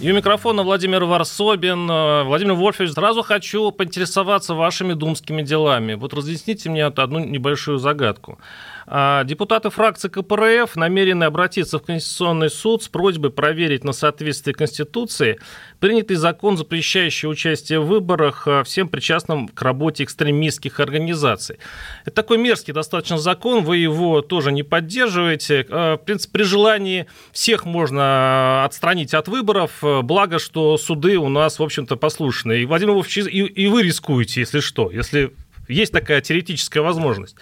И у микрофона Владимир Варсобин. Э, Владимир Вольфович, сразу хочу поинтересоваться вашими думскими делами. Вот разъясните мне одну небольшую загадку. А, депутаты фракции КПРФ намерены обратиться в Конституционный суд с просьбой проверить на соответствие Конституции принятый закон, запрещающий участие в выборах а, всем причастным к работе экстремистских организаций. Это такой мерзкий достаточно закон, вы его тоже не поддерживаете. А, в принципе, при желании всех можно отстранить от выборов, благо, что суды у нас, в общем-то, послушные. И, Владимир Вольфович, и, и вы рискуете, если что, если есть такая теоретическая возможность.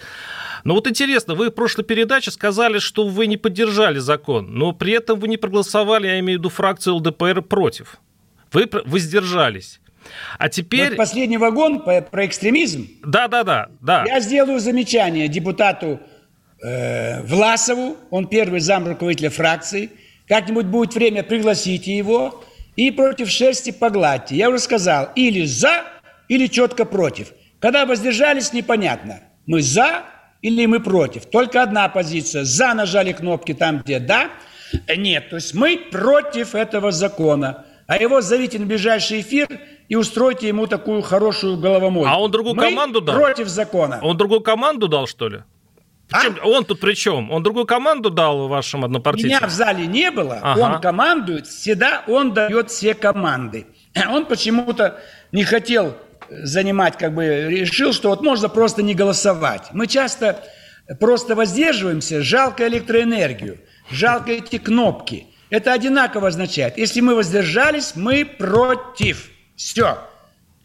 Но вот интересно, вы в прошлой передаче сказали, что вы не поддержали закон, но при этом вы не проголосовали, я имею в виду фракцию ЛДПР, против. Вы воздержались. А теперь... Вот последний вагон про, про экстремизм. Да, да, да, да. Я сделаю замечание депутату э, Власову, он первый зам руководителя фракции. Как-нибудь будет время, пригласите его и против шерсти погладьте. Я уже сказал, или за, или четко против. Когда воздержались, непонятно. Мы за, или мы против. Только одна позиция. За нажали кнопки там, где да. Нет, то есть мы против этого закона. А его зовите на ближайший эфир и устройте ему такую хорошую головомойку. А он другую мы команду дал? против закона. Он другую команду дал, что ли? А? Он тут при чем? Он другую команду дал вашим однопартийцам? Меня в зале не было. Ага. Он командует, всегда он дает все команды. Он почему-то не хотел занимать, как бы решил, что вот можно просто не голосовать. Мы часто просто воздерживаемся, жалко электроэнергию, жалко эти кнопки. Это одинаково означает. Если мы воздержались, мы против. Все.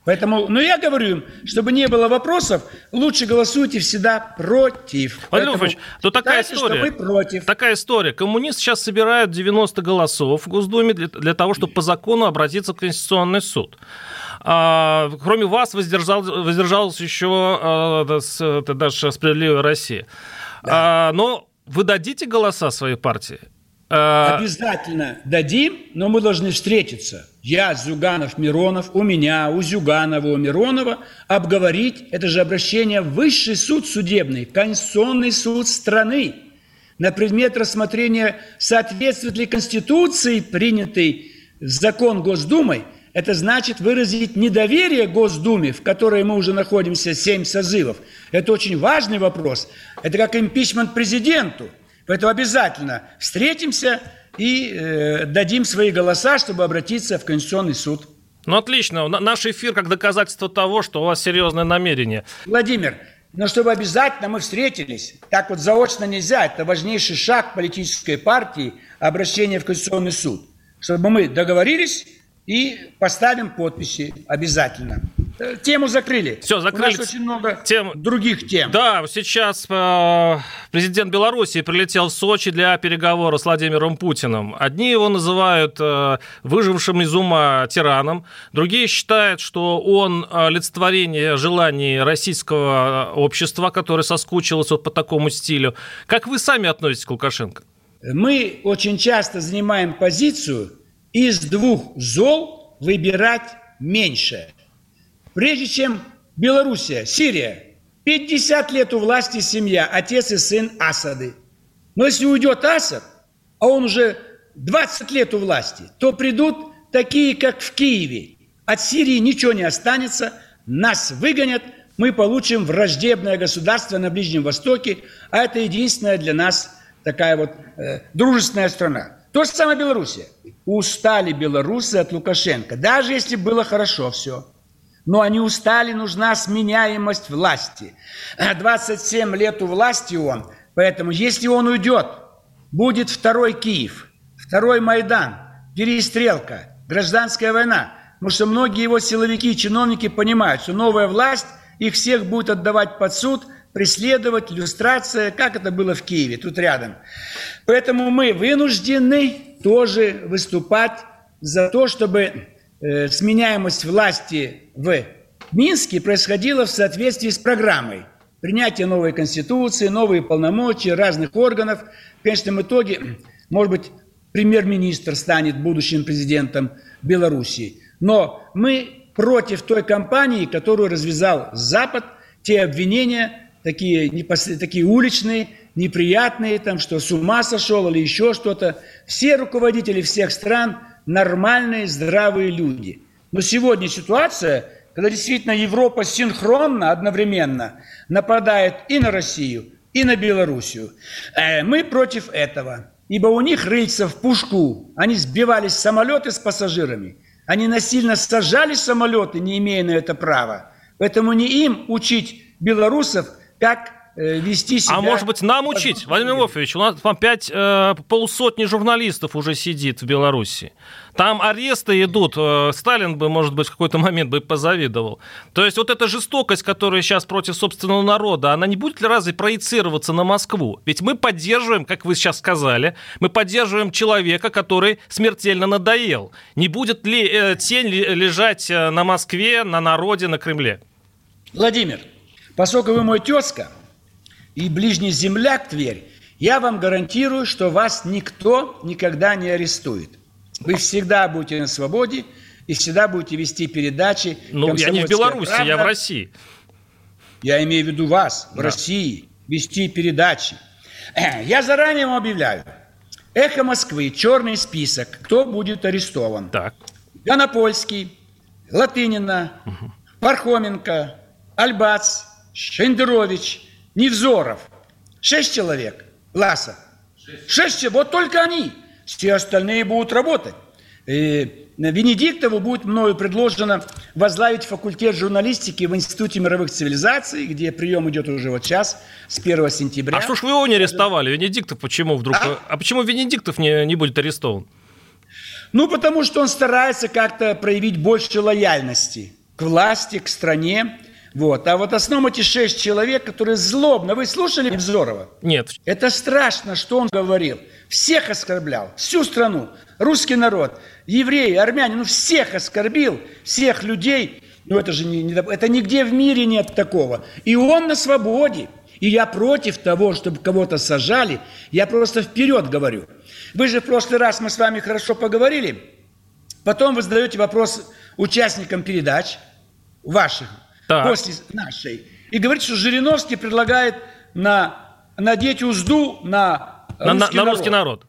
Поэтому, ну я говорю им, чтобы не было вопросов, лучше голосуйте всегда против. Владимир то такая история. Что мы против. Такая история. Коммунисты сейчас собирают 90 голосов в Госдуме для, для того, чтобы по закону обратиться в Конституционный суд. А, кроме вас воздержал, воздержалась еще а, это даже «Справедливая Россия». Да. А, но вы дадите голоса своей партии? А, Обязательно дадим, но мы должны встретиться. Я, Зюганов, Миронов, у меня, у Зюганова, у Миронова обговорить, это же обращение в высший суд судебный, Конституционный суд страны на предмет рассмотрения, соответствует ли Конституции, принятой закон Госдумой, это значит выразить недоверие Госдуме, в которой мы уже находимся семь созывов. Это очень важный вопрос. Это как импичмент президенту. Поэтому обязательно встретимся и э, дадим свои голоса, чтобы обратиться в Конституционный суд. Ну, отлично. Наш эфир как доказательство того, что у вас серьезное намерение. Владимир, но чтобы обязательно мы встретились, так вот заочно нельзя, это важнейший шаг политической партии, обращение в Конституционный суд. Чтобы мы договорились, и поставим подписи обязательно. Э, тему закрыли. Все, закрыли. У нас очень много тем... других тем. Да, сейчас э, президент Беларуси прилетел в Сочи для переговора с Владимиром Путиным. Одни его называют э, выжившим из ума тираном, другие считают, что он э, олицетворение желаний российского общества, которое соскучилось вот по такому стилю. Как вы сами относитесь к Лукашенко? Мы очень часто занимаем позицию – из двух зол выбирать меньше. Прежде чем Белоруссия, Сирия, 50 лет у власти семья, отец и сын Асады. Но если уйдет Асад, а он уже 20 лет у власти, то придут такие, как в Киеве. От Сирии ничего не останется, нас выгонят, мы получим враждебное государство на Ближнем Востоке, а это единственная для нас такая вот э, дружественная страна. То же самое Белоруссия. Устали белорусы от Лукашенко, даже если было хорошо все. Но они устали, нужна сменяемость власти. 27 лет у власти он, поэтому если он уйдет, будет второй Киев, второй Майдан, перестрелка, гражданская война. Потому что многие его силовики и чиновники понимают, что новая власть их всех будет отдавать под суд, преследовать, иллюстрация, как это было в Киеве, тут рядом. Поэтому мы вынуждены тоже выступать за то, чтобы э, сменяемость власти в Минске происходила в соответствии с программой. Принятие новой конституции, новые полномочия разных органов. В конечном итоге, может быть, премьер-министр станет будущим президентом Белоруссии. Но мы против той кампании, которую развязал Запад, те обвинения, такие, такие уличные, неприятные, там, что с ума сошел или еще что-то. Все руководители всех стран нормальные, здравые люди. Но сегодня ситуация, когда действительно Европа синхронно, одновременно нападает и на Россию, и на Белоруссию. Э, мы против этого, ибо у них рыльца в пушку. Они сбивали самолеты с пассажирами, они насильно сажали самолеты, не имея на это права. Поэтому не им учить белорусов, как вести себя... А может быть, нам учить? Владимир Вольфович, у нас там пять, э, полсотни журналистов уже сидит в Беларуси. Там аресты идут. Э, Сталин бы, может быть, в какой-то момент бы позавидовал. То есть вот эта жестокость, которая сейчас против собственного народа, она не будет ли разве проецироваться на Москву? Ведь мы поддерживаем, как вы сейчас сказали, мы поддерживаем человека, который смертельно надоел. Не будет ли э, тень лежать э, на Москве, на народе, на Кремле? Владимир, поскольку вы мой тезка, и ближний земляк Тверь, я вам гарантирую, что вас никто никогда не арестует. Вы всегда будете на свободе и всегда будете вести передачи. Ну, я не в Беларуси, правда. я в России. Я имею в виду вас, в да. России, вести передачи. Я заранее вам объявляю. Эхо Москвы, черный список, кто будет арестован. Так. Ганопольский, Латынина, угу. Пархоменко, Альбац, Шендерович – Невзоров. Шесть человек. Ласа. Шесть. Шесть. Вот только они. Все остальные будут работать. И Венедиктову будет мною предложено возглавить факультет журналистики в Институте мировых цивилизаций, где прием идет уже вот сейчас, с 1 сентября. А что ж вы его не арестовали? Венедиктов почему вдруг? А, а почему Венедиктов не, не будет арестован? Ну, потому что он старается как-то проявить больше лояльности к власти, к стране. Вот. А вот основном эти шесть человек, которые злобно... Вы слушали Невзорова? Нет. Это страшно, что он говорил. Всех оскорблял, всю страну, русский народ, евреи, армяне, ну всех оскорбил, всех людей. Ну это же не, не, это нигде в мире нет такого. И он на свободе. И я против того, чтобы кого-то сажали. Я просто вперед говорю. Вы же в прошлый раз мы с вами хорошо поговорили. Потом вы задаете вопрос участникам передач ваших так. после нашей. И говорит, что Жириновский предлагает на, надеть узду на русский, на, на, на русский народ.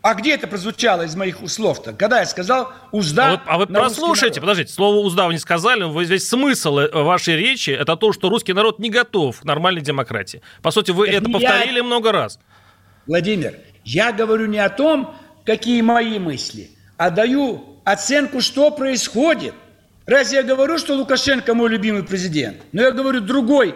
А где это прозвучало из моих слов-то? Когда я сказал «узда» А вы, а вы прослушайте, подождите, слово «узда» вы не сказали, но весь смысл э, вашей речи – это то, что русский народ не готов к нормальной демократии. По сути, вы это, это повторили я... много раз. Владимир, я говорю не о том, какие мои мысли, а даю оценку, что происходит – Разве я говорю, что Лукашенко мой любимый президент? Но я говорю другой.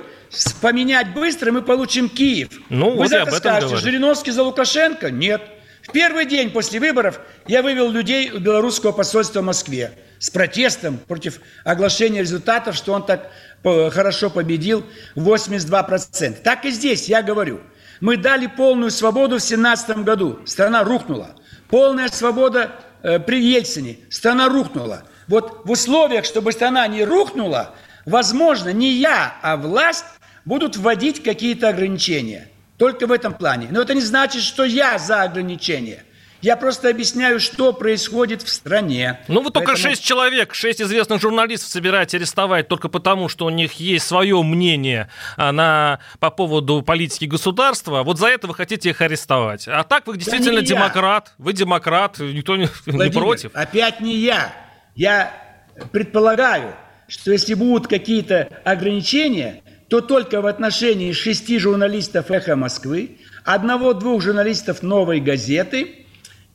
Поменять быстро, мы получим Киев. Ну, Вы вот так скажете, говорю. Жириновский за Лукашенко? Нет. В первый день после выборов я вывел людей у белорусского посольства в Москве с протестом против оглашения результатов, что он так хорошо победил 82%. Так и здесь я говорю. Мы дали полную свободу в 2017 году. Страна рухнула. Полная свобода э, при Ельцине. Страна рухнула. Вот в условиях, чтобы страна не рухнула, возможно, не я, а власть будут вводить какие-то ограничения. Только в этом плане. Но это не значит, что я за ограничения. Я просто объясняю, что происходит в стране. Ну, вы только шесть человек, шесть известных журналистов собираете арестовать только потому, что у них есть свое мнение а, на, по поводу политики государства. Вот за это вы хотите их арестовать. А так вы действительно да демократ. Я. Вы демократ, никто не, Владимир, не против. Опять не я. Я предполагаю, что если будут какие-то ограничения, то только в отношении шести журналистов «Эхо Москвы», одного-двух журналистов «Новой газеты»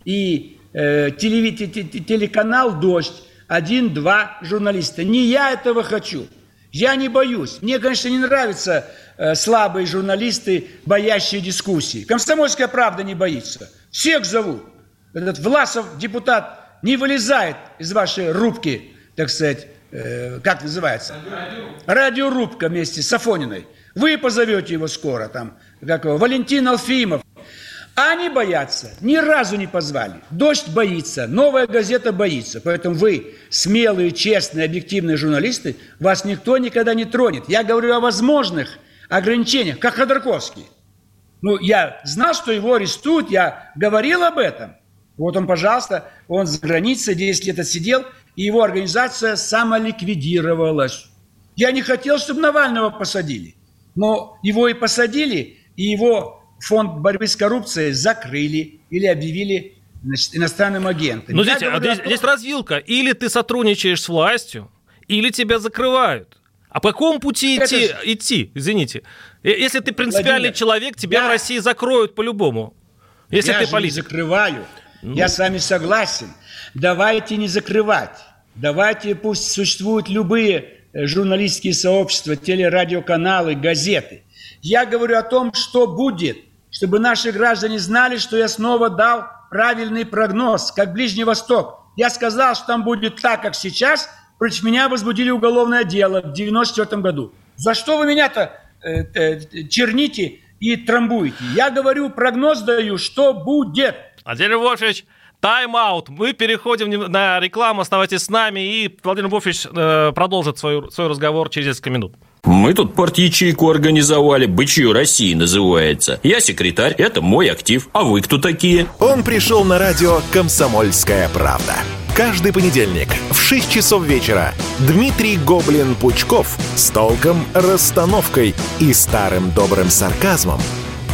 и э, телеканал «Дождь», один-два журналиста. Не я этого хочу. Я не боюсь. Мне, конечно, не нравятся э, слабые журналисты, боящие дискуссии. Комсомольская правда не боится. Всех зовут. Этот Власов, депутат не вылезает из вашей рубки, так сказать, э, как называется? Радиорубка. Радиорубка вместе с Афониной. Вы позовете его скоро, там, как его, Валентин Алфимов. А они боятся. Ни разу не позвали. Дождь боится, новая газета боится. Поэтому вы, смелые, честные, объективные журналисты, вас никто никогда не тронет. Я говорю о возможных ограничениях, как Ходорковский. Ну, я знал, что его арестуют, я говорил об этом. Вот он, пожалуйста, он за границей 10 лет отсидел, и его организация самоликвидировалась. Я не хотел, чтобы Навального посадили. Но его и посадили, и его фонд борьбы с коррупцией закрыли или объявили значит, иностранным агентом. Ну, здесь, а здесь, здесь развилка. Или ты сотрудничаешь с властью, или тебя закрывают. А по какому пути идти, Это... идти, извините? Если ты принципиальный Владимир, человек, тебя я... в России закроют по-любому. Если я ты политик. не закрываю. Ну... Я с вами согласен. Давайте не закрывать. Давайте пусть существуют любые э, журналистские сообщества, телерадиоканалы, газеты. Я говорю о том, что будет чтобы наши граждане знали, что я снова дал правильный прогноз, как Ближний Восток. Я сказал, что там будет так, как сейчас. Против меня возбудили уголовное дело в 94 году. За что вы меня-то э, э, черните и трамбуете? Я говорю, прогноз даю, что будет. Владимир Вольфович, тайм-аут. Мы переходим на рекламу. Оставайтесь с нами. И Владимир Вольфович э, продолжит свой, свой разговор через несколько минут. Мы тут порт-ячейку организовали, «Бычью России» называется. Я секретарь, это мой актив. А вы кто такие? Он пришел на радио «Комсомольская правда». Каждый понедельник в 6 часов вечера Дмитрий Гоблин-Пучков с толком, расстановкой и старым добрым сарказмом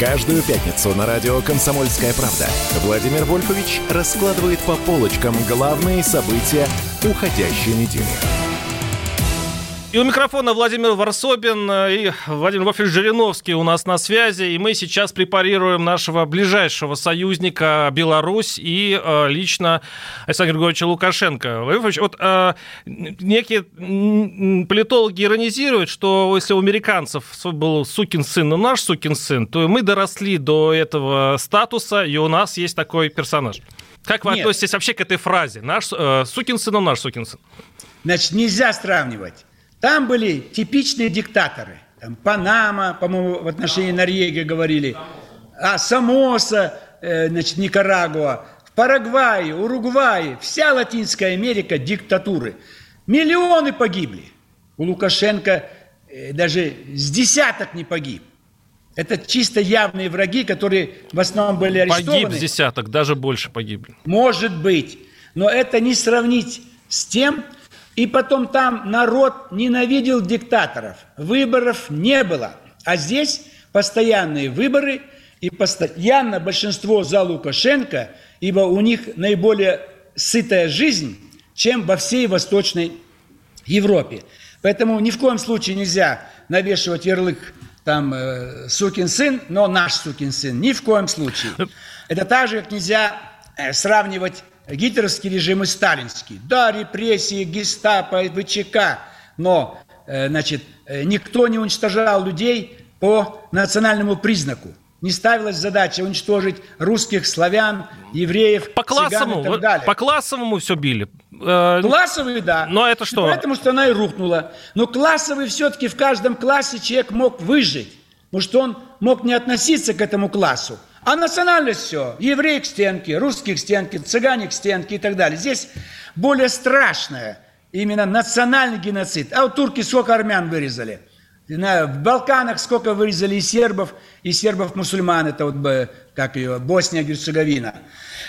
Каждую пятницу на радио «Комсомольская правда» Владимир Вольфович раскладывает по полочкам главные события уходящей недели. И у микрофона Владимир Варсобин э, и Владимир Вафельевич Жириновский у нас на связи. И мы сейчас препарируем нашего ближайшего союзника Беларусь и э, лично Александра Григорьевича Лукашенко. Владимир вот э, некие политологи иронизируют, что если у американцев был сукин сын, но наш сукин сын, то мы доросли до этого статуса, и у нас есть такой персонаж. Как вы Нет. относитесь вообще к этой фразе? Наш э, сукин сын, но наш сукин сын. Значит, нельзя сравнивать. Там были типичные диктаторы. Там Панама, по-моему, в отношении Норвегии говорили. А Самоса, э, значит, Никарагуа. В Парагвае, Уругвае, вся Латинская Америка диктатуры. Миллионы погибли. У Лукашенко э, даже с десяток не погиб. Это чисто явные враги, которые в основном были арестованы. Погиб с десяток, даже больше погибли. Может быть. Но это не сравнить с тем, и потом там народ ненавидел диктаторов. Выборов не было. А здесь постоянные выборы и постоянно большинство за Лукашенко, ибо у них наиболее сытая жизнь, чем во всей Восточной Европе. Поэтому ни в коем случае нельзя навешивать ярлык там э, сукин сын, но наш сукин сын. Ни в коем случае. Это так же, как нельзя э, сравнивать гитлеровский режим и сталинский. Да, репрессии, гестапо, ВЧК, но э, значит, э, никто не уничтожал людей по национальному признаку. Не ставилась задача уничтожить русских, славян, евреев, по классовому, и так далее. По классовому все били. Э, классовый, да. Но это что? И поэтому страна и рухнула. Но классовый все-таки в каждом классе человек мог выжить. Потому что он мог не относиться к этому классу. А национальность все. Еврей к стенке, русский к стенке, цыгане к стенке и так далее. Здесь более страшное именно национальный геноцид. А вот турки сколько армян вырезали? В Балканах сколько вырезали и сербов, и сербов-мусульман. Это вот, как ее, Босния-Герцеговина.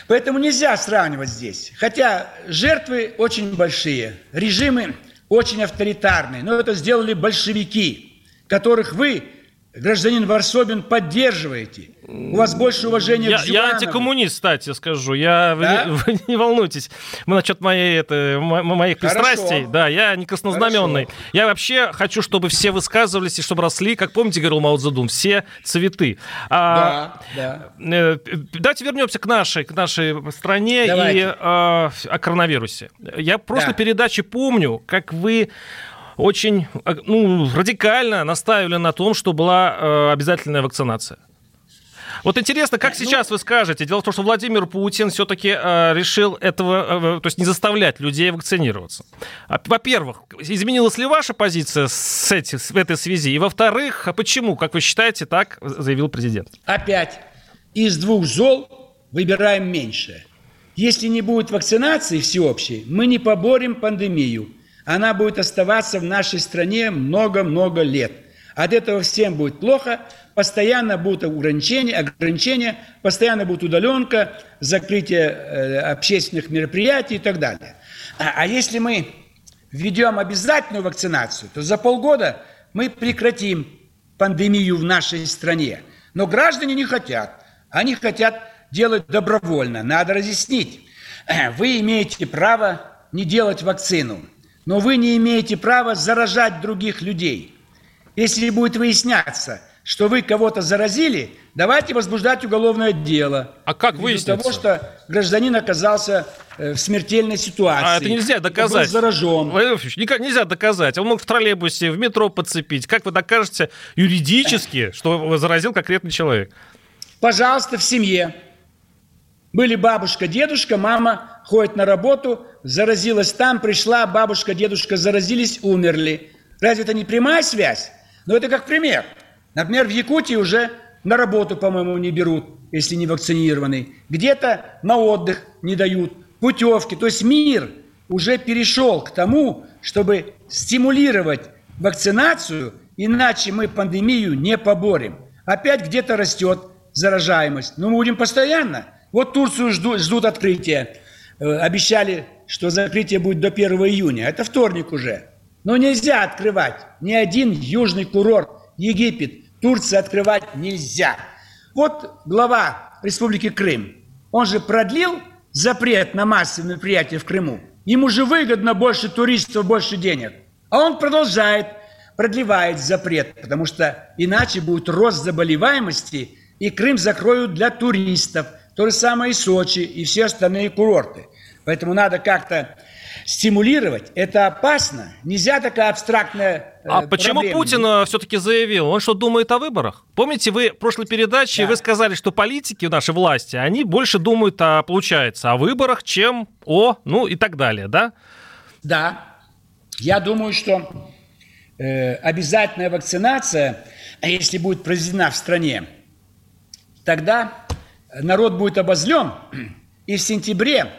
Поэтому нельзя сравнивать здесь. Хотя жертвы очень большие. Режимы очень авторитарные. Но это сделали большевики, которых вы гражданин Варсобин, поддерживаете. У вас больше уважения я, к Я антикоммунист, кстати, скажу. Я, да? вы, вы не волнуйтесь. Мы насчет моей, это, моих Хорошо. пристрастий. Да, я не краснознаменный. Хорошо. Я вообще хочу, чтобы все высказывались и чтобы росли, как помните, говорил Мао Цзэдун, все цветы. А, да, да. Э, давайте вернемся к нашей, к нашей стране Давайте. и а, о коронавирусе. Я просто да. передачи помню, как вы очень э, ну, радикально настаивали на том, что была э, обязательная вакцинация. Вот интересно, как ну, сейчас вы скажете? Дело в том, что Владимир Путин все-таки э, решил этого, э, то есть не заставлять людей вакцинироваться. А, во-первых, изменилась ли ваша позиция с эти, в этой связи? И во-вторых, а почему, как вы считаете, так заявил президент? Опять из двух зол выбираем меньшее. Если не будет вакцинации всеобщей, мы не поборем пандемию – она будет оставаться в нашей стране много-много лет. От этого всем будет плохо, постоянно будут ограничения, ограничения постоянно будет удаленка, закрытие э, общественных мероприятий и так далее. А, а если мы введем обязательную вакцинацию, то за полгода мы прекратим пандемию в нашей стране. Но граждане не хотят. Они хотят делать добровольно. Надо разъяснить. Вы имеете право не делать вакцину но вы не имеете права заражать других людей. Если будет выясняться, что вы кого-то заразили, давайте возбуждать уголовное дело. А как выяснится? того, что гражданин оказался э, в смертельной ситуации. А это нельзя доказать. Был заражен. Никак нельзя доказать. Он мог в троллейбусе, в метро подцепить. Как вы докажете юридически, что заразил конкретный человек? Пожалуйста, в семье. Были бабушка, дедушка, мама ходит на работу, заразилась там, пришла, бабушка, дедушка заразились, умерли. Разве это не прямая связь? Но это как пример. Например, в Якутии уже на работу, по-моему, не берут, если не вакцинированный. Где-то на отдых не дают, путевки. То есть мир уже перешел к тому, чтобы стимулировать вакцинацию, иначе мы пандемию не поборем. Опять где-то растет заражаемость. Но мы будем постоянно. Вот Турцию ждут, ждут открытия. Э, обещали, что закрытие будет до 1 июня. Это вторник уже. Но нельзя открывать ни один южный курорт, Египет, Турция открывать нельзя. Вот глава Республики Крым, он же продлил запрет на массовые мероприятия в Крыму. Ему же выгодно больше туристов, больше денег. А он продолжает, продлевает запрет, потому что иначе будет рост заболеваемости, и Крым закроют для туристов. То же самое и Сочи, и все остальные курорты. Поэтому надо как-то стимулировать. Это опасно. Нельзя такая абстрактная э, А почему Путин э, все-таки заявил? Он что, думает о выборах? Помните, вы в прошлой передаче да. вы сказали, что политики нашей власти, они больше думают, о, получается, о выборах, чем о, ну и так далее, да? Да. Я думаю, что э, обязательная вакцинация, если будет произведена в стране, тогда народ будет обозлен, и в сентябре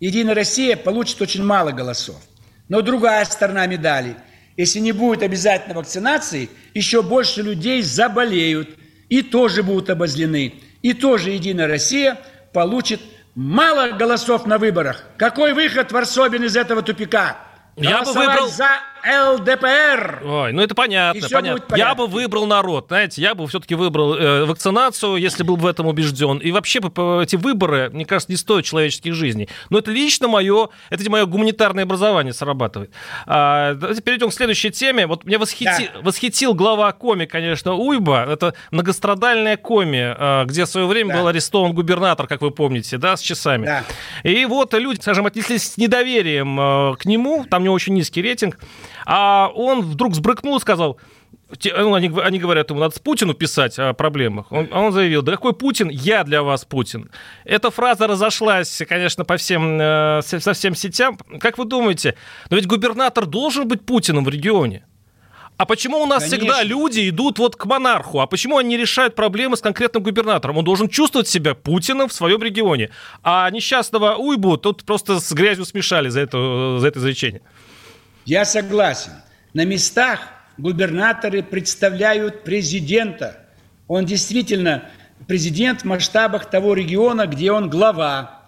Единая Россия получит очень мало голосов. Но другая сторона медали. Если не будет обязательно вакцинации, еще больше людей заболеют и тоже будут обозлены. И тоже Единая Россия получит мало голосов на выборах. Какой выход Варсобин из этого тупика? Я бы выбрал... за ЛДПР. Ой, ну это понятно, понятно. Я бы выбрал народ, знаете, я бы все-таки выбрал э, вакцинацию, если был в этом убежден. И вообще эти выборы, мне кажется, не стоят человеческих жизней. Но это лично мое, это мое гуманитарное образование срабатывает. А, давайте перейдем к следующей теме. Вот меня восхити... да. восхитил глава Коми, конечно, Уйба. Это многострадальная Коми, а, где в свое время да. был арестован губернатор, как вы помните, да, с часами. Да. И вот люди, скажем, отнеслись с недоверием а, к нему, там у него очень низкий рейтинг. А он вдруг сбрыкнул и сказал, ну, они, они говорят ему, надо с Путину писать о проблемах. Он, а он заявил, да какой Путин, я для вас Путин. Эта фраза разошлась, конечно, по всем, э, со всем сетям. Как вы думаете, но ведь губернатор должен быть Путиным в регионе? А почему у нас Конечно. всегда люди идут вот к монарху? А почему они решают проблемы с конкретным губернатором? Он должен чувствовать себя Путиным в своем регионе. А несчастного Уйбу тут просто с грязью смешали за это, за это изречение. Я согласен. На местах губернаторы представляют президента. Он действительно президент в масштабах того региона, где он глава.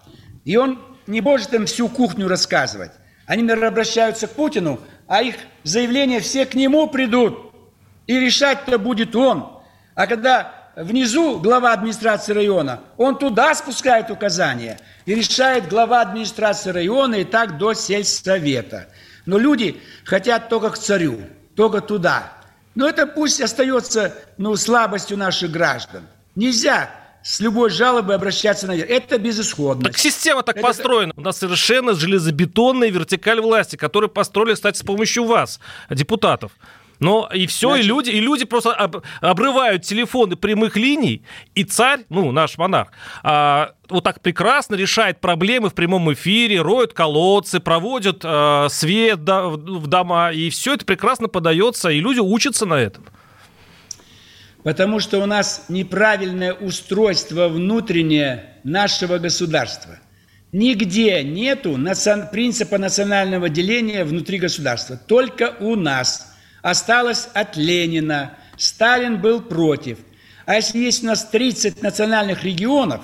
И он не может им всю кухню рассказывать. Они, наверное, обращаются к Путину, а их заявления все к нему придут. И решать-то будет он. А когда внизу глава администрации района, он туда спускает указания и решает глава администрации района и так до сельсовета. Но люди хотят только к царю, только туда. Но это пусть остается ну, слабостью наших граждан. Нельзя с любой жалобой обращаться наверх. Это безысходность. Так система так это... построена. У нас совершенно железобетонная вертикаль власти, которую построили, кстати, с помощью вас, депутатов. Но и все, Значит... и люди, и люди просто об, обрывают телефоны прямых линий, и царь, ну, наш монарх, а, вот так прекрасно решает проблемы в прямом эфире, роют колодцы, проводят а, свет до, в дома, и все это прекрасно подается, и люди учатся на этом. Потому что у нас неправильное устройство внутреннее нашего государства. Нигде нету принципа национального деления внутри государства. Только у нас осталось от Ленина. Сталин был против. А если есть у нас 30 национальных регионов,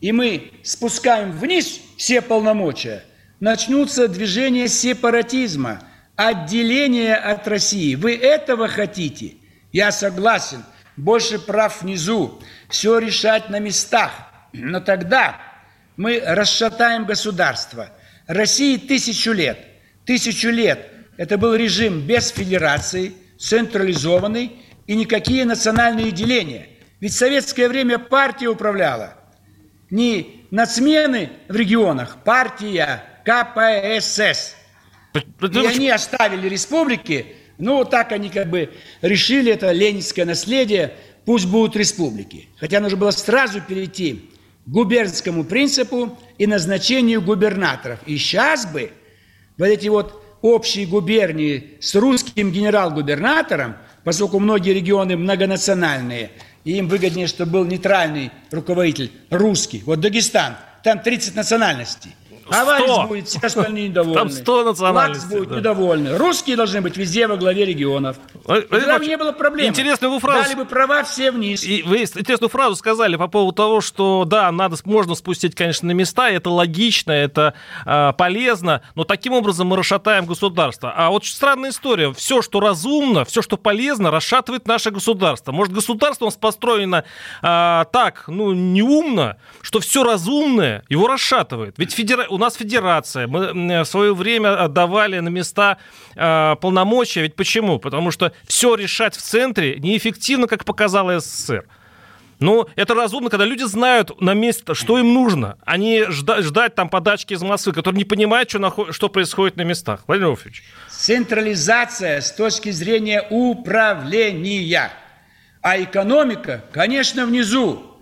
и мы спускаем вниз все полномочия, начнутся движения сепаратизма, отделения от России. Вы этого хотите? Я согласен – больше прав внизу, все решать на местах. Но тогда мы расшатаем государство. России тысячу лет. Тысячу лет это был режим без федерации, централизованный и никакие национальные деления. Ведь в советское время партия управляла. Не нацмены в регионах, партия КПСС. И они оставили республики ну, так они как бы решили, это ленинское наследие, пусть будут республики. Хотя нужно было сразу перейти к губернскому принципу и назначению губернаторов. И сейчас бы вот эти вот общие губернии с русским генерал-губернатором, поскольку многие регионы многонациональные, и им выгоднее, чтобы был нейтральный руководитель, русский. Вот Дагестан, там 30 национальностей. Аварец будет, все остальные недовольны. Там 100 национальностей. Лакс будет да. недовольны. Русские должны быть везде во главе регионов. Тогда бы не было проблем. Интересную вы фразу... Дали бы права все вниз. И вы интересную фразу сказали по поводу того, что да, надо, можно спустить, конечно, на места, это логично, это э, полезно, но таким образом мы расшатаем государство. А вот странная история. Все, что разумно, все, что полезно, расшатывает наше государство. Может, государство у нас построено э, так, ну, неумно, что все разумное его расшатывает. Ведь федера у нас федерация. Мы в свое время отдавали на места э, полномочия. Ведь почему? Потому что все решать в центре неэффективно, как показала СССР. Ну, это разумно, когда люди знают на месте, что им нужно, а не ждать, ждать там подачки из Москвы, которые не понимают, что, наход... что происходит на местах. Владимир Вольфович. Централизация с точки зрения управления. А экономика, конечно, внизу.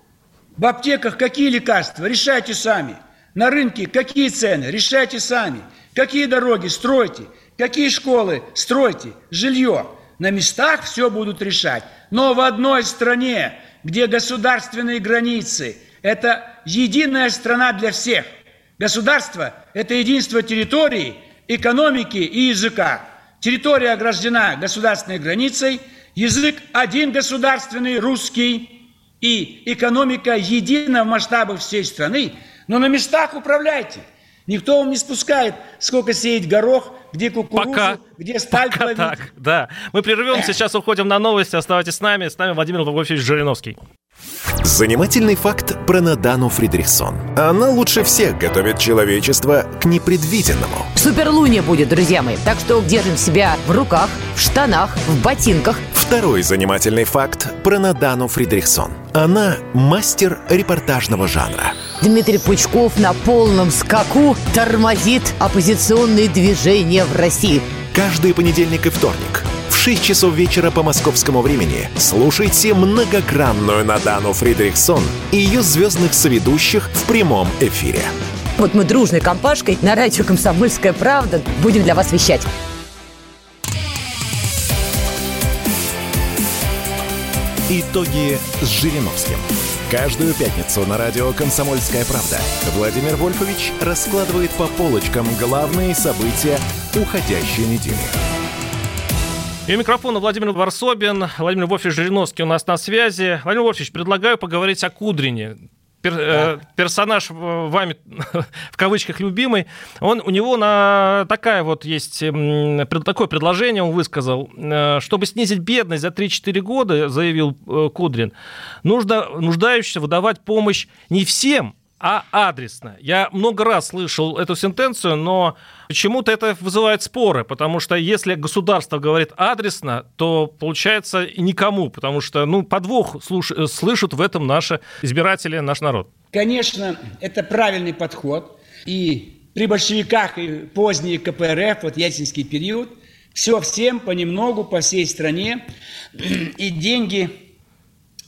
В аптеках какие лекарства? Решайте сами. На рынке какие цены? Решайте сами. Какие дороги? Стройте. Какие школы? Стройте. Жилье. На местах все будут решать. Но в одной стране, где государственные границы – это единая страна для всех. Государство – это единство территории, экономики и языка. Территория ограждена государственной границей, язык один государственный, русский, и экономика едина в масштабах всей страны – но на местах управляйте. Никто вам не спускает, сколько сеять горох, где кукурузу, пока, где сталь пока плавить. так, да. Мы прервемся, сейчас уходим на новости. Оставайтесь с нами. С нами Владимир Владимирович Жириновский. Занимательный факт про Надану Фридрихсон. Она лучше всех готовит человечество к непредвиденному. Суперлуния будет, друзья мои. Так что держим себя в руках, в штанах, в ботинках. Второй занимательный факт про Надану Фридрихсон. Она мастер репортажного жанра. Дмитрий Пучков на полном скаку тормозит оппозиционные движения в России. Каждый понедельник и вторник 6 часов вечера по московскому времени слушайте многогранную Надану Фридрихсон и ее звездных соведущих в прямом эфире. Вот мы дружной компашкой на радио «Комсомольская правда» будем для вас вещать. Итоги с Жириновским. Каждую пятницу на радио «Комсомольская правда» Владимир Вольфович раскладывает по полочкам главные события уходящей недели. И у микрофона Владимир Варсобин, Владимир Вольфович Жириновский у нас на связи. Владимир Вольфович, предлагаю поговорить о Кудрине. Пер, да. персонаж вами в кавычках любимый, он у него на такая вот есть такое предложение он высказал, чтобы снизить бедность за 3-4 года, заявил Кудрин, нужно нуждающимся выдавать помощь не всем, а адресно. Я много раз слышал эту сентенцию, но почему-то это вызывает споры, потому что если государство говорит адресно, то получается никому, потому что ну, подвох слуш... слышат в этом наши избиратели, наш народ. Конечно, это правильный подход. И при большевиках и поздние КПРФ, вот Ельцинский период, все всем понемногу по всей стране, и деньги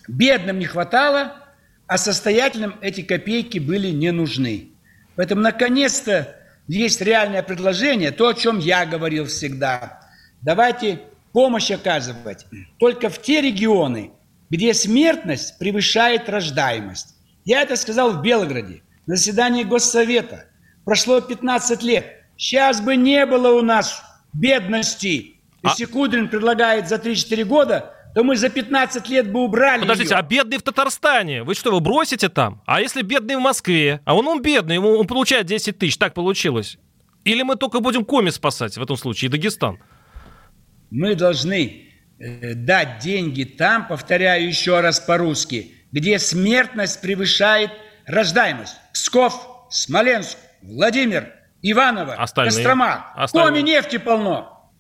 бедным не хватало, а состоятельным эти копейки были не нужны. Поэтому, наконец-то, есть реальное предложение, то, о чем я говорил всегда. Давайте помощь оказывать только в те регионы, где смертность превышает рождаемость. Я это сказал в Белгороде на заседании Госсовета. Прошло 15 лет. Сейчас бы не было у нас бедности. Если а... Кудрин предлагает за 3-4 года, то мы за 15 лет бы убрали Подождите, ее. а бедный в Татарстане? Вы что, вы бросите там? А если бедный в Москве? А он, он бедный, ему он получает 10 тысяч, так получилось. Или мы только будем Коми спасать в этом случае, и Дагестан? Мы должны э, дать деньги там, повторяю еще раз по-русски, где смертность превышает рождаемость. Псков, Смоленск, Владимир, Иваново, Остальные. Кострома. Остальные. Коми нефти полно.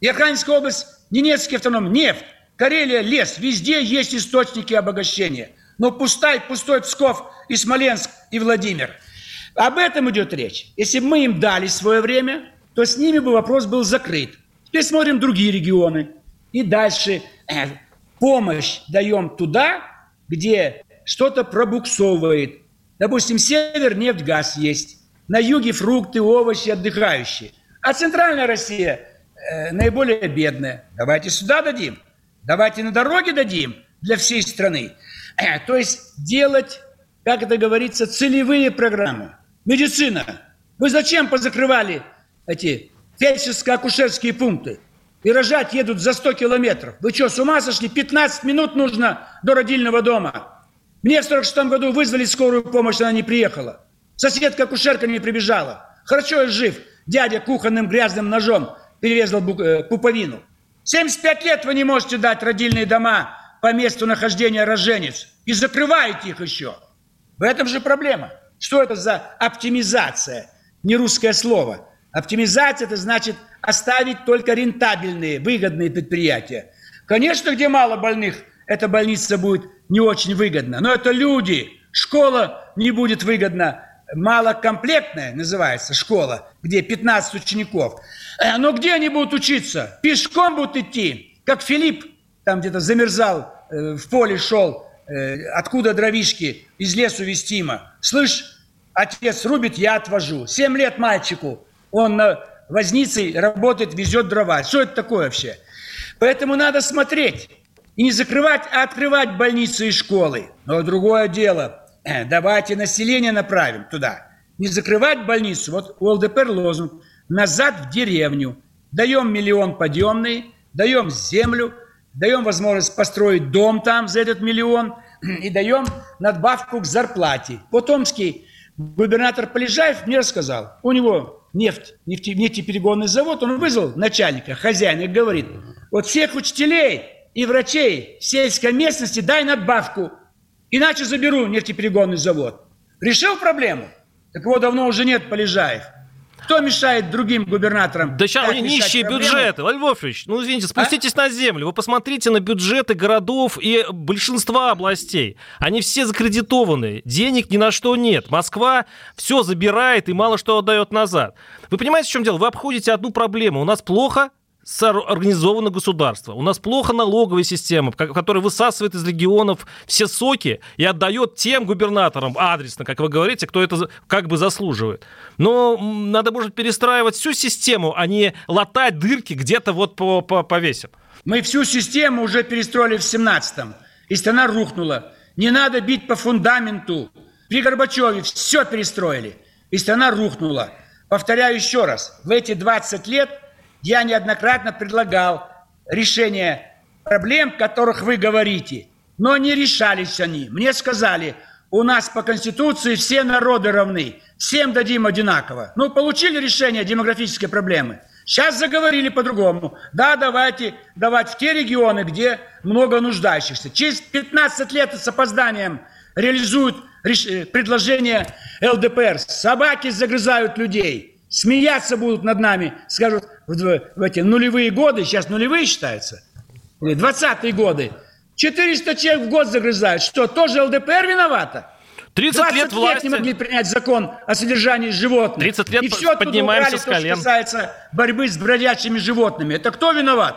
И Архангельская область, Ненецкий автоном, нефть. Карелия, лес, везде есть источники обогащения. Но пустой, пустой Псков и Смоленск и Владимир. Об этом идет речь. Если бы мы им дали свое время, то с ними бы вопрос был закрыт. Теперь смотрим другие регионы. И дальше э, помощь даем туда, где что-то пробуксовывает. Допустим, север нефть, газ есть. На юге фрукты, овощи, отдыхающие. А центральная Россия э, наиболее бедная. Давайте сюда дадим. Давайте на дороге дадим для всей страны. Э, то есть делать, как это говорится, целевые программы. Медицина. Вы зачем позакрывали эти фельдшерско-акушерские пункты? И рожать едут за 100 километров. Вы что, с ума сошли? 15 минут нужно до родильного дома. Мне в 46 году вызвали скорую помощь, она не приехала. Соседка-акушерка не прибежала. Хорошо, я жив. Дядя кухонным грязным ножом перерезал э, пуповину. 75 лет вы не можете дать родильные дома по месту нахождения роженец и закрываете их еще. В этом же проблема. Что это за оптимизация? Не русское слово. Оптимизация – это значит оставить только рентабельные, выгодные предприятия. Конечно, где мало больных, эта больница будет не очень выгодна. Но это люди. Школа не будет выгодна малокомплектная, называется, школа, где 15 учеников. Э, но где они будут учиться? Пешком будут идти, как Филипп там где-то замерзал, э, в поле шел, э, откуда дровишки, из лесу вестимо. Слышь, отец рубит, я отвожу. Семь лет мальчику, он на вознице работает, везет дрова. Что это такое вообще? Поэтому надо смотреть. И не закрывать, а открывать больницы и школы. Но другое дело – давайте население направим туда. Не закрывать больницу. Вот у ЛДПР лозунг «назад в деревню». Даем миллион подъемный, даем землю, даем возможность построить дом там за этот миллион и даем надбавку к зарплате. Потомский губернатор Полежаев мне рассказал, у него нефть, нефти, нефтеперегонный завод, он вызвал начальника, хозяина говорит, вот всех учителей и врачей сельской местности дай надбавку – Иначе заберу нефтеперегонный завод. Решил проблему? Так его давно уже нет, Полежаев. Кто мешает другим губернаторам? Да сейчас они нищие проблему? бюджеты, Владимир Вольфович. Ну, извините, спуститесь а? на землю. Вы посмотрите на бюджеты городов и большинства областей. Они все закредитованы. Денег ни на что нет. Москва все забирает и мало что отдает назад. Вы понимаете, в чем дело? Вы обходите одну проблему. У нас плохо организовано государство. У нас плохо налоговая система, которая высасывает из регионов все соки и отдает тем губернаторам адресно, как вы говорите, кто это как бы заслуживает. Но надо, может, перестраивать всю систему, а не латать дырки где-то вот по, по повесим. Мы всю систему уже перестроили в 17-м, и страна рухнула. Не надо бить по фундаменту. При Горбачеве все перестроили, и страна рухнула. Повторяю еще раз, в эти 20 лет – я неоднократно предлагал решение проблем, которых вы говорите, но не решались они. Мне сказали, у нас по Конституции все народы равны. Всем дадим одинаково. Ну, получили решение демографической проблемы. Сейчас заговорили по-другому. Да, давайте давать в те регионы, где много нуждающихся. Через 15 лет с опозданием реализуют э, предложение ЛДПР. Собаки загрызают людей. Смеяться будут над нами. Скажут, в, в эти нулевые годы, сейчас нулевые считаются, 20-е годы, 400 человек в год загрызают. Что, тоже ЛДПР виновата? 30 20 лет, власти. лет не могли принять закон о содержании животных. 30 лет и все поднимаемся с колен. То, что касается борьбы с бродячими животными. Это кто виноват?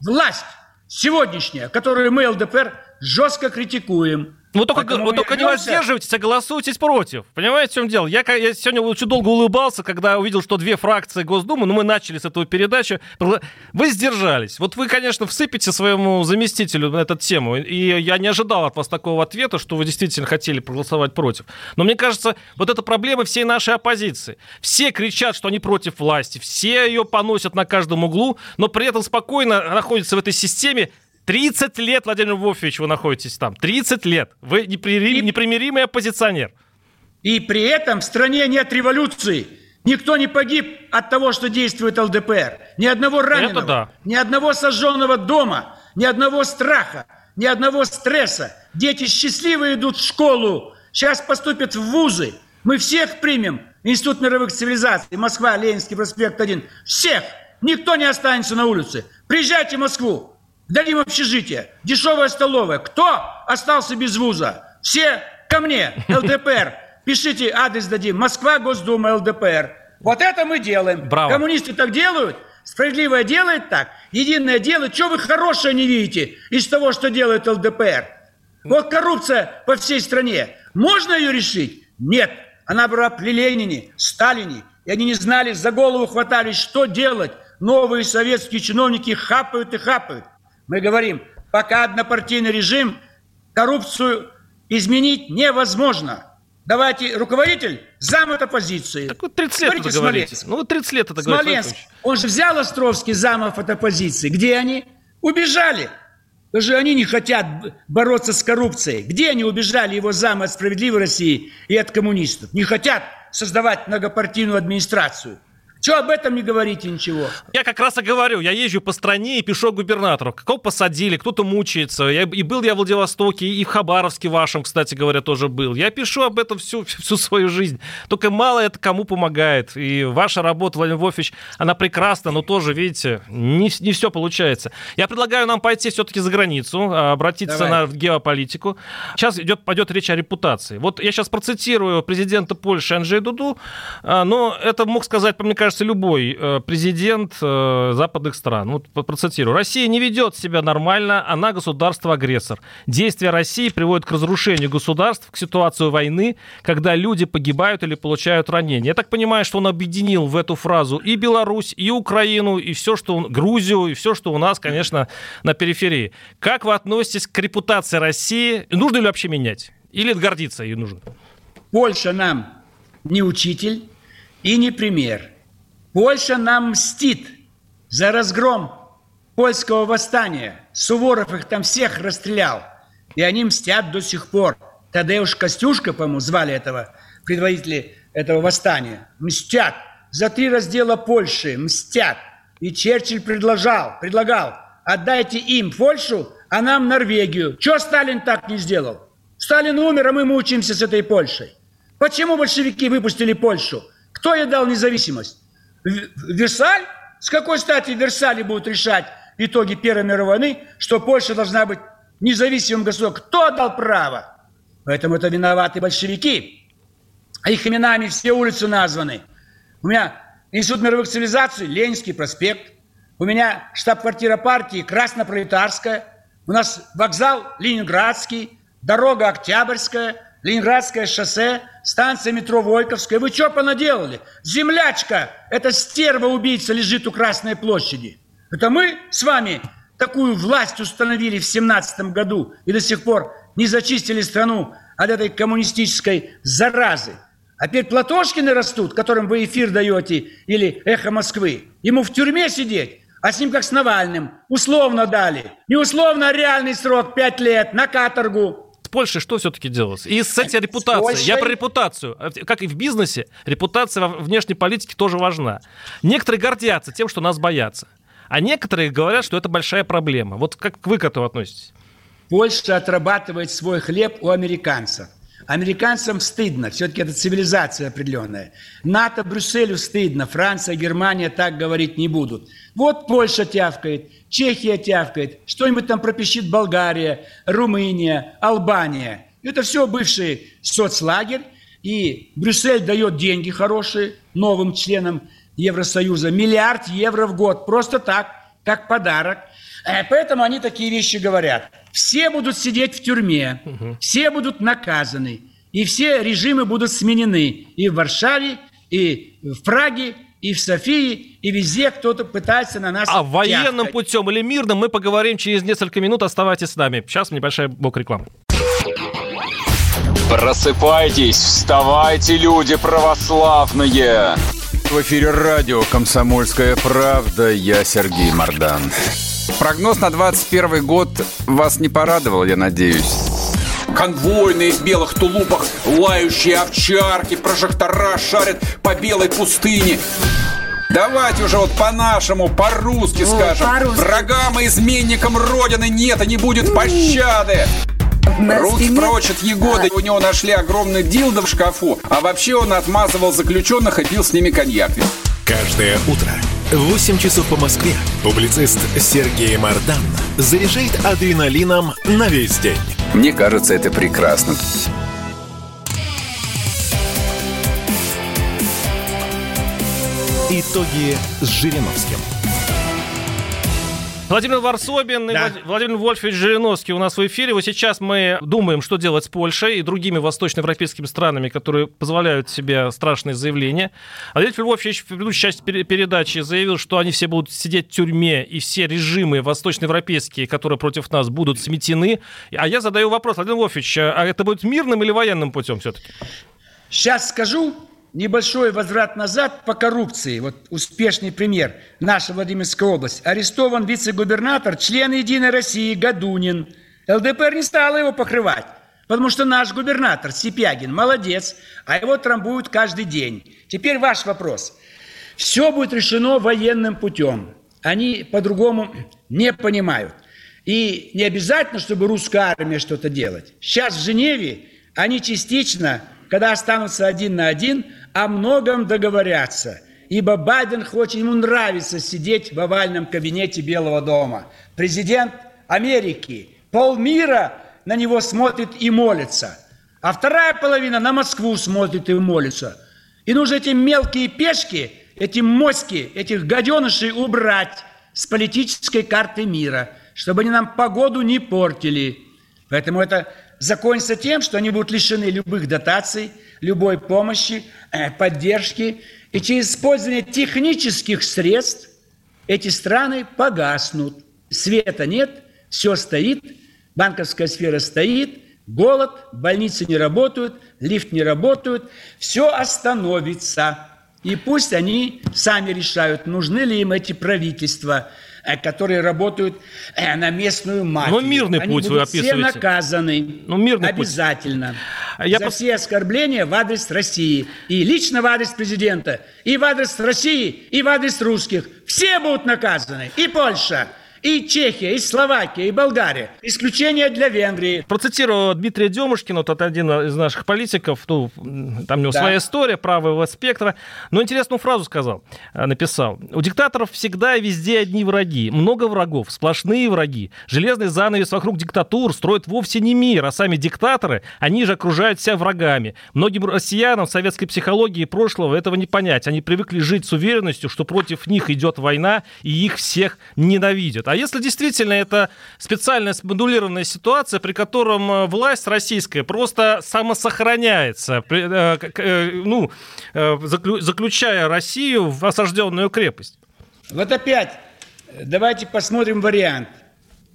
Власть сегодняшняя, которую мы, ЛДПР, жестко критикуем. Ну, только, вы только не воздерживайтесь, а голосуйтесь против. Понимаете, в чем дело? Я, я сегодня очень долго улыбался, когда увидел, что две фракции Госдумы, ну, мы начали с этого передачи, вы сдержались. Вот вы, конечно, всыпите своему заместителю на эту тему, и я не ожидал от вас такого ответа, что вы действительно хотели проголосовать против. Но мне кажется, вот это проблема всей нашей оппозиции. Все кричат, что они против власти, все ее поносят на каждом углу, но при этом спокойно находятся в этой системе, 30 лет, Владимир Вольфович, вы находитесь там. 30 лет. Вы непримиримый, непримиримый оппозиционер. И при этом в стране нет революции. Никто не погиб от того, что действует ЛДПР. Ни одного раненого, да. ни одного сожженного дома, ни одного страха, ни одного стресса. Дети счастливые идут в школу, сейчас поступят в вузы. Мы всех примем. Институт мировых цивилизаций, Москва, Ленинский проспект 1. Всех. Никто не останется на улице. Приезжайте в Москву. Дадим общежитие, дешевая столовая. Кто остался без вуза? Все ко мне, ЛДПР. Пишите, адрес дадим. Москва, Госдума, ЛДПР. Вот это мы делаем. Браво. Коммунисты так делают. Справедливое делает так. Единое дело. Что вы хорошее не видите из того, что делает ЛДПР? Вот коррупция по всей стране. Можно ее решить? Нет. Она была при Ленине, Сталине. И они не знали, за голову хватались, что делать. Новые советские чиновники хапают и хапают. Мы говорим, пока однопартийный режим, коррупцию изменить невозможно. Давайте руководитель зам от оппозиции. Так вот 30 лет это говорите. Ну вот 30 лет это говорите. Смоленск. Он же взял Островский замов от оппозиции. Где они? Убежали. Даже они не хотят бороться с коррупцией. Где они убежали, его замы от справедливой России и от коммунистов? Не хотят создавать многопартийную администрацию. Чего об этом не говорите ничего? Я как раз и говорю, я езжу по стране и пишу губернатору. Кого посадили, кто-то мучается. Я, и был я в Владивостоке, и в Хабаровске вашем, кстати говоря, тоже был. Я пишу об этом всю, всю свою жизнь. Только мало это кому помогает. И ваша работа, Владимир Вольфович, она прекрасна, но тоже, видите, не, не все получается. Я предлагаю нам пойти все-таки за границу, а, обратиться Давай. на геополитику. Сейчас идет, пойдет речь о репутации. Вот я сейчас процитирую президента Польши Анджея Дуду, а, но это мог сказать, мне кажется, кажется, любой э, президент э, западных стран. Вот процитирую. Россия не ведет себя нормально, она государство-агрессор. Действия России приводят к разрушению государств, к ситуации войны, когда люди погибают или получают ранения. Я так понимаю, что он объединил в эту фразу и Беларусь, и Украину, и все, что Грузию, и все, что у нас, конечно, на периферии. Как вы относитесь к репутации России? Нужно ли вообще менять? Или гордиться ей нужно? Польша нам не учитель и не пример. Польша нам мстит за разгром польского восстания. Суворов их там всех расстрелял. И они мстят до сих пор. Тадеуш Костюшка, по-моему, звали этого предводителя этого восстания. Мстят. За три раздела Польши мстят. И Черчилль предложил, предлагал, отдайте им Польшу, а нам Норвегию. Чего Сталин так не сделал? Сталин умер, а мы мучаемся с этой Польшей. Почему большевики выпустили Польшу? Кто ей дал независимость? Версаль? С какой стати Версали будут решать итоги Первой мировой войны, что Польша должна быть независимым государством? Кто дал право? Поэтому это виноваты большевики. А их именами все улицы названы. У меня Институт мировых цивилизаций, Ленинский проспект. У меня штаб-квартира партии Краснопролетарская. У нас вокзал Ленинградский, дорога Октябрьская, Ленинградское шоссе, станция метро Войковская. Вы что понаделали? Землячка, эта стерва-убийца лежит у Красной площади. Это мы с вами такую власть установили в семнадцатом году и до сих пор не зачистили страну от этой коммунистической заразы. А теперь Платошкины растут, которым вы эфир даете, или «Эхо Москвы». Ему в тюрьме сидеть, а с ним как с Навальным. Условно дали. Не условно, а реальный срок – пять лет на каторгу. Польшей что все-таки делать? И с этой репутацией. Польшей... Я про репутацию. Как и в бизнесе, репутация во внешней политике тоже важна. Некоторые гордятся тем, что нас боятся. А некоторые говорят, что это большая проблема. Вот как вы к этому относитесь? Польша отрабатывает свой хлеб у американцев. Американцам стыдно, все-таки это цивилизация определенная. НАТО, Брюсселю стыдно, Франция, Германия так говорить не будут. Вот Польша тявкает, Чехия тявкает, что-нибудь там пропищит Болгария, Румыния, Албания. Это все бывший соцлагерь, и Брюссель дает деньги хорошие новым членам Евросоюза, миллиард евро в год, просто так, как подарок. Э, поэтому они такие вещи говорят. Все будут сидеть в тюрьме, все будут наказаны, и все режимы будут сменены и в Варшаве, и в Праге, и в Софии, и везде кто-то пытается на нас А военным путем или мирным мы поговорим через несколько минут. Оставайтесь с нами. Сейчас небольшая блок рекламы. Просыпайтесь, вставайте, люди православные! В эфире радио «Комсомольская правда». Я Сергей Мордан. Прогноз на 21 год вас не порадовал, я надеюсь. Конвойные в белых тулупах, лающие овчарки, прожектора шарят по белой пустыне. Давайте уже вот по-нашему, по-русски скажем. По Врагам и изменникам Родины нет и не будет пощады. Руки прочь от Егоды. У него нашли огромный дилдо в шкафу. А вообще он отмазывал заключенных и пил с ними коньяк. Каждое утро 8 часов по Москве публицист Сергей Мардан заряжает адреналином на весь день. Мне кажется, это прекрасно. Итоги с Жириновским. Владимир Варсобин да. и Владимир Вольфович Жириновский у нас в эфире. Вот сейчас мы думаем, что делать с Польшей и другими восточноевропейскими странами, которые позволяют себе страшные заявления. Владимир Вольфович в предыдущей части передачи заявил, что они все будут сидеть в тюрьме, и все режимы восточноевропейские, которые против нас, будут сметены. А я задаю вопрос, Владимир Вольфович, а это будет мирным или военным путем все-таки? Сейчас скажу, небольшой возврат назад по коррупции. Вот успешный пример. Наша Владимирская область. Арестован вице-губернатор, член «Единой России» Гадунин. ЛДПР не стала его покрывать. Потому что наш губернатор Сипягин молодец, а его трамбуют каждый день. Теперь ваш вопрос. Все будет решено военным путем. Они по-другому не понимают. И не обязательно, чтобы русская армия что-то делать. Сейчас в Женеве они частично, когда останутся один на один, о многом договорятся. Ибо Байден хочет, ему нравится сидеть в овальном кабинете Белого дома. Президент Америки, полмира на него смотрит и молится. А вторая половина на Москву смотрит и молится. И нужно эти мелкие пешки, эти моськи, этих гаденышей убрать с политической карты мира, чтобы они нам погоду не портили. Поэтому это закончится тем, что они будут лишены любых дотаций, любой помощи, э, поддержки. И через использование технических средств эти страны погаснут. Света нет, все стоит, банковская сфера стоит, голод, больницы не работают, лифт не работают, все остановится. И пусть они сами решают, нужны ли им эти правительства – которые работают э, на местную мафию. Ну, мирный Они путь будут вы описываете. все наказаны. Ну, мирный Обязательно. Путь. Я За пос... все оскорбления в адрес России. И лично в адрес президента. И в адрес России, и в адрес русских. Все будут наказаны. И Польша и Чехия, и Словакия, и Болгария. Исключение для Венгрии. Процитирую Дмитрия Демушкина, тот один из наших политиков, ну, там у него да. своя история правого спектра, но интересную фразу сказал, э, написал. У диктаторов всегда и везде одни враги, много врагов, сплошные враги. Железный занавес вокруг диктатур строит вовсе не мир, а сами диктаторы, они же окружают себя врагами. Многим россиянам советской психологии прошлого этого не понять. Они привыкли жить с уверенностью, что против них идет война, и их всех ненавидят. А если действительно это специальная смодулированная ситуация, при котором э, власть российская просто самосохраняется, э, э, ну, заключая Россию в осажденную крепость? Вот опять давайте посмотрим вариант.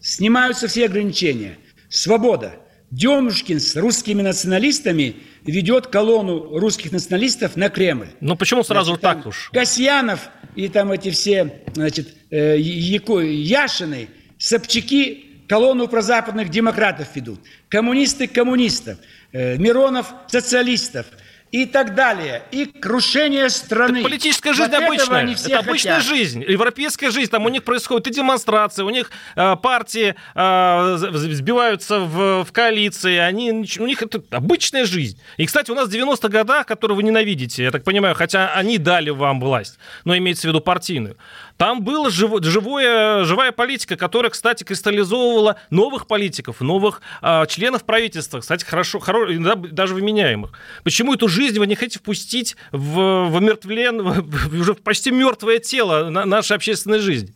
Снимаются все ограничения. Свобода. Демушкин с русскими националистами ведет колонну русских националистов на Кремль. Ну почему сразу значит, так уж? Касьянов и там эти все, значит, э, Яшины, Собчаки колонну прозападных демократов ведут, коммунисты коммунистов, э, Миронов социалистов – и так далее, и крушение страны. Так политическая жизнь вот обычная, это обычная хотят. жизнь, европейская жизнь, там у них происходит и демонстрации, у них э, партии э, сбиваются в, в коалиции, они, у них это обычная жизнь. И, кстати, у нас в 90-х годах, которые вы ненавидите, я так понимаю, хотя они дали вам власть, но имеется в виду партийную, там была жив, живое, живая политика, которая, кстати, кристаллизовывала новых политиков, новых э, членов правительства, кстати, хорошо, хоро, даже выменяемых. Почему эту жизнь вы не хотите впустить в, в мертвлен, в, уже почти мертвое тело на, нашей общественной жизни?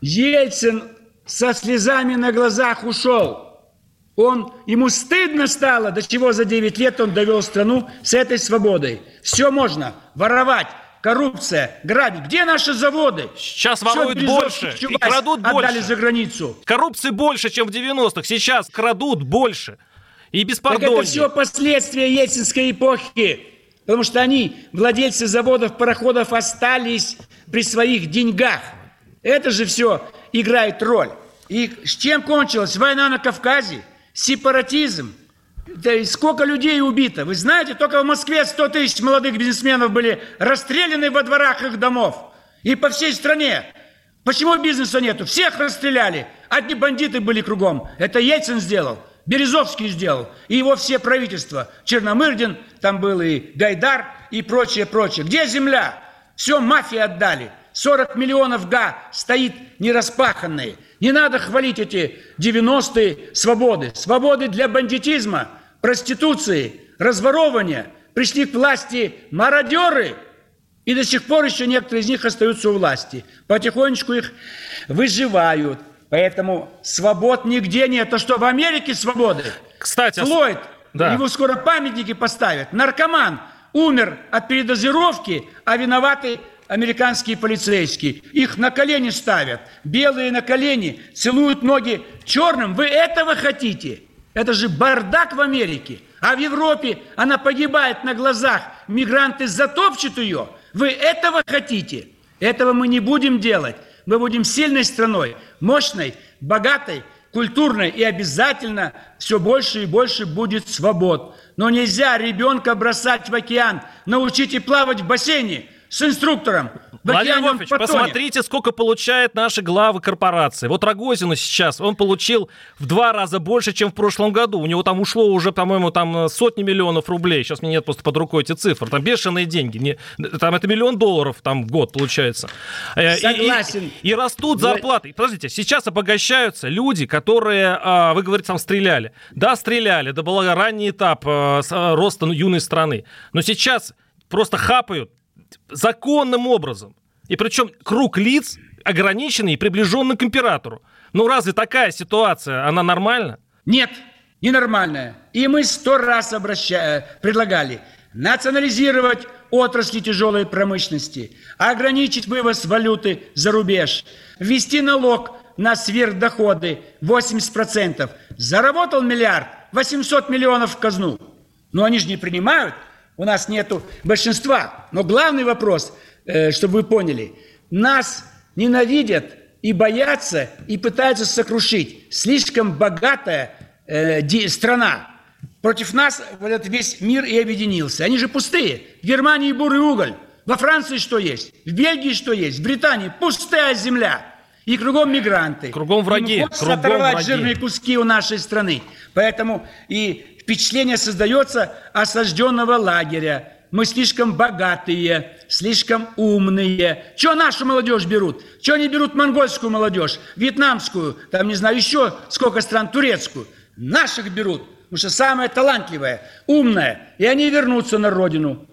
Ельцин со слезами на глазах ушел. Он, ему стыдно стало, до чего за 9 лет он довел страну с этой свободой. Все можно воровать, коррупция, грабить. Где наши заводы? Сейчас воруют больше и крадут больше. Отдали за границу. Коррупции больше, чем в 90-х. Сейчас крадут больше. И без Так это все последствия ельцинской эпохи. Потому что они, владельцы заводов, пароходов, остались при своих деньгах. Это же все играет роль. И с чем кончилась война на Кавказе? Сепаратизм, да сколько людей убито? Вы знаете, только в Москве 100 тысяч молодых бизнесменов были расстреляны во дворах их домов. И по всей стране. Почему бизнеса нету? Всех расстреляли. Одни бандиты были кругом. Это Ельцин сделал. Березовский сделал. И его все правительства. Черномырдин, там был и Гайдар, и прочее, прочее. Где земля? Все мафии отдали. 40 миллионов га стоит нераспаханные. Не надо хвалить эти 90-е свободы. Свободы для бандитизма, проституции, разворовывания. Пришли к власти мародеры, и до сих пор еще некоторые из них остаются у власти. Потихонечку их выживают. Поэтому свобод нигде нет. То что, в Америке свободы? Кстати, Флойд, да. его скоро памятники поставят. Наркоман умер от передозировки, а виноватый американские полицейские. Их на колени ставят, белые на колени, целуют ноги черным. Вы этого хотите? Это же бардак в Америке. А в Европе она погибает на глазах. Мигранты затопчут ее. Вы этого хотите? Этого мы не будем делать. Мы будем сильной страной, мощной, богатой, культурной. И обязательно все больше и больше будет свобод. Но нельзя ребенка бросать в океан. Научите плавать в бассейне – с инструктором. Владимир Вольфович, посмотрите, сколько получают наши главы корпорации. Вот Рогозину сейчас, он получил в два раза больше, чем в прошлом году. У него там ушло уже, по-моему, там сотни миллионов рублей. Сейчас мне нет просто под рукой эти цифры. Там бешеные деньги. Не, там это миллион долларов там в год получается. Э, Согласен. И, и, и растут зарплаты. Подождите, сейчас обогащаются люди, которые, а, вы говорите, там стреляли. Да, стреляли. Это был ранний этап э, э, роста юной страны. Но сейчас просто хапают законным образом. И причем круг лиц ограниченный и приближенный к императору. Ну разве такая ситуация, она нормальна? Нет, ненормальная. И мы сто раз обращали, предлагали национализировать отрасли тяжелой промышленности, ограничить вывоз валюты за рубеж, ввести налог на сверхдоходы 80%. Заработал миллиард, 800 миллионов в казну. Но они же не принимают – у нас нету большинства. Но главный вопрос, э, чтобы вы поняли, нас ненавидят и боятся, и пытаются сокрушить. Слишком богатая э, страна. Против нас вот этот весь мир и объединился. Они же пустые. В Германии бурый уголь. Во Франции что есть? В Бельгии что есть? В Британии пустая земля. И кругом мигранты. Кругом враги. Им кругом оторвать враги. жирные куски у нашей страны. Поэтому и Впечатление создается осажденного лагеря. Мы слишком богатые, слишком умные. Чего нашу молодежь берут? Чего они берут монгольскую молодежь, вьетнамскую, там, не знаю, еще сколько стран, турецкую? Наших берут, потому что самая талантливая, умная. И они вернутся на родину.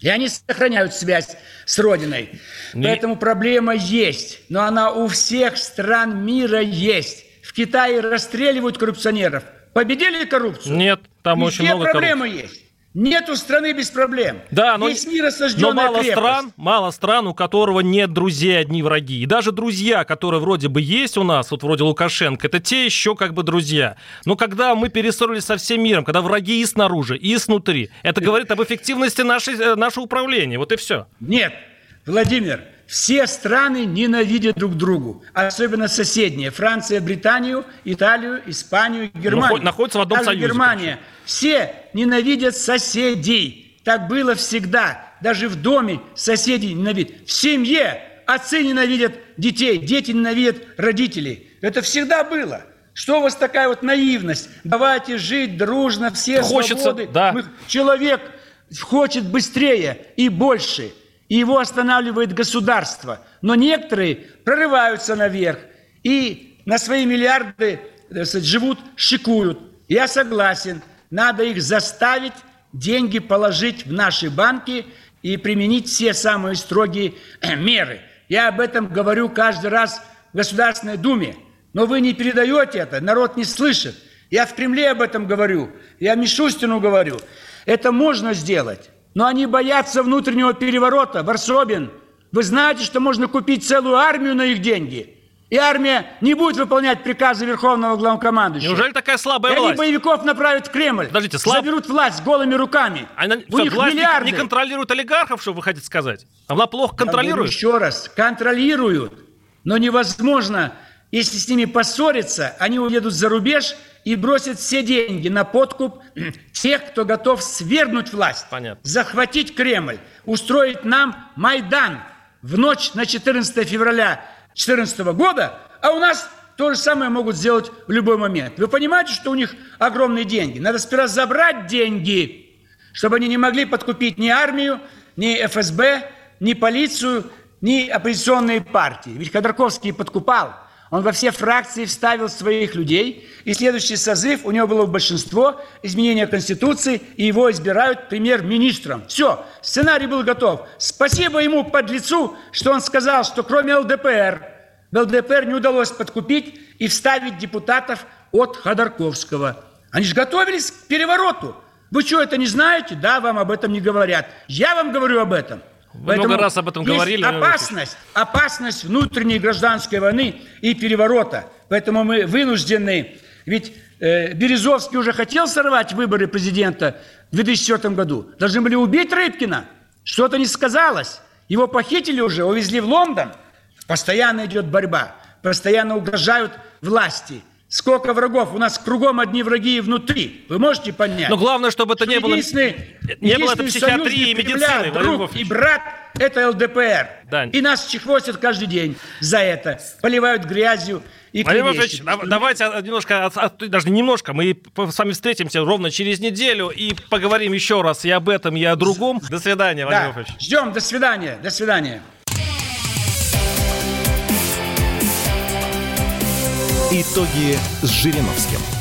И они сохраняют связь с Родиной. Не... Поэтому проблема есть. Но она у всех стран мира есть. В Китае расстреливают коррупционеров – Победили коррупцию? Нет, там Везде очень много проблемы коррупции. есть. Нету страны без проблем. Да, но, Весь мир но мало крепость. стран, мало стран, у которого нет друзей, одни враги. И даже друзья, которые вроде бы есть у нас, вот вроде Лукашенко, это те еще как бы друзья. Но когда мы перессорились со всем миром, когда враги и снаружи, и снутри, это говорит об эффективности нашей, э, нашего управления. Вот и все. Нет, Владимир, все страны ненавидят друг другу, особенно соседние. Франция, Британию, Италию, Испанию, Германию. Находятся в одном Даже союзе. Германия. Все ненавидят соседей. Так было всегда. Даже в доме соседей ненавидят. В семье отцы ненавидят детей, дети ненавидят родителей. Это всегда было. Что у вас такая вот наивность? Давайте жить дружно, все Хочется, свободы. да. Мы- человек хочет быстрее и больше, и его останавливает государство. Но некоторые прорываются наверх и на свои миллиарды сказать, живут, шикуют. Я согласен, надо их заставить деньги положить в наши банки и применить все самые строгие меры. Я об этом говорю каждый раз в Государственной Думе. Но вы не передаете это, народ не слышит. Я в Кремле об этом говорю, я Мишустину говорю. Это можно сделать, но они боятся внутреннего переворота. Варсобин, вы знаете, что можно купить целую армию на их деньги? И армия не будет выполнять приказы Верховного Главнокомандующего. Неужели такая слабая И они власть? боевиков направят в Кремль. Подождите, слаб- Заберут власть голыми руками. Она, У что, них власть миллиарды. не контролирует олигархов, что вы хотите сказать? Она плохо контролирует? еще раз, контролируют, но невозможно, если с ними поссориться, они уедут за рубеж и бросят все деньги на подкуп тех, кто готов свергнуть власть, Понятно. захватить Кремль, устроить нам Майдан в ночь на 14 февраля 2014 года, а у нас то же самое могут сделать в любой момент. Вы понимаете, что у них огромные деньги? Надо сперва забрать деньги, чтобы они не могли подкупить ни армию, ни ФСБ, ни полицию, ни оппозиционные партии. Ведь Ходорковский подкупал. Он во все фракции вставил своих людей, и следующий созыв у него было большинство, изменения Конституции, и его избирают премьер-министром. Все, сценарий был готов. Спасибо ему, подлецу, что он сказал, что кроме ЛДПР, в ЛДПР не удалось подкупить и вставить депутатов от Ходорковского. Они же готовились к перевороту. Вы что, это не знаете? Да, вам об этом не говорят. Я вам говорю об этом. Вы много раз об этом говорили, опасность, опасность внутренней гражданской войны и переворота. Поэтому мы вынуждены, ведь э, Березовский уже хотел сорвать выборы президента в 2004 году. Должны были убить Рыбкина. Что-то не сказалось. Его похитили уже, увезли в Лондон. Постоянно идет борьба. Постоянно угрожают власти. Сколько врагов? У нас кругом одни враги и внутри. Вы можете понять? Но главное, чтобы это не было... единственный- Не было это психиатрии и медицины, друг и брат – это ЛДПР. Да. И нас чехвостят каждый день за это. Поливают грязью и Владимир дав- давайте немножко, от- от- даже не немножко, мы с вами встретимся ровно через неделю и поговорим еще раз и об этом, и о другом. До свидания, Владимир Да. Вольфович. Ждем. До свидания. До свидания. Итоги с Жириновским.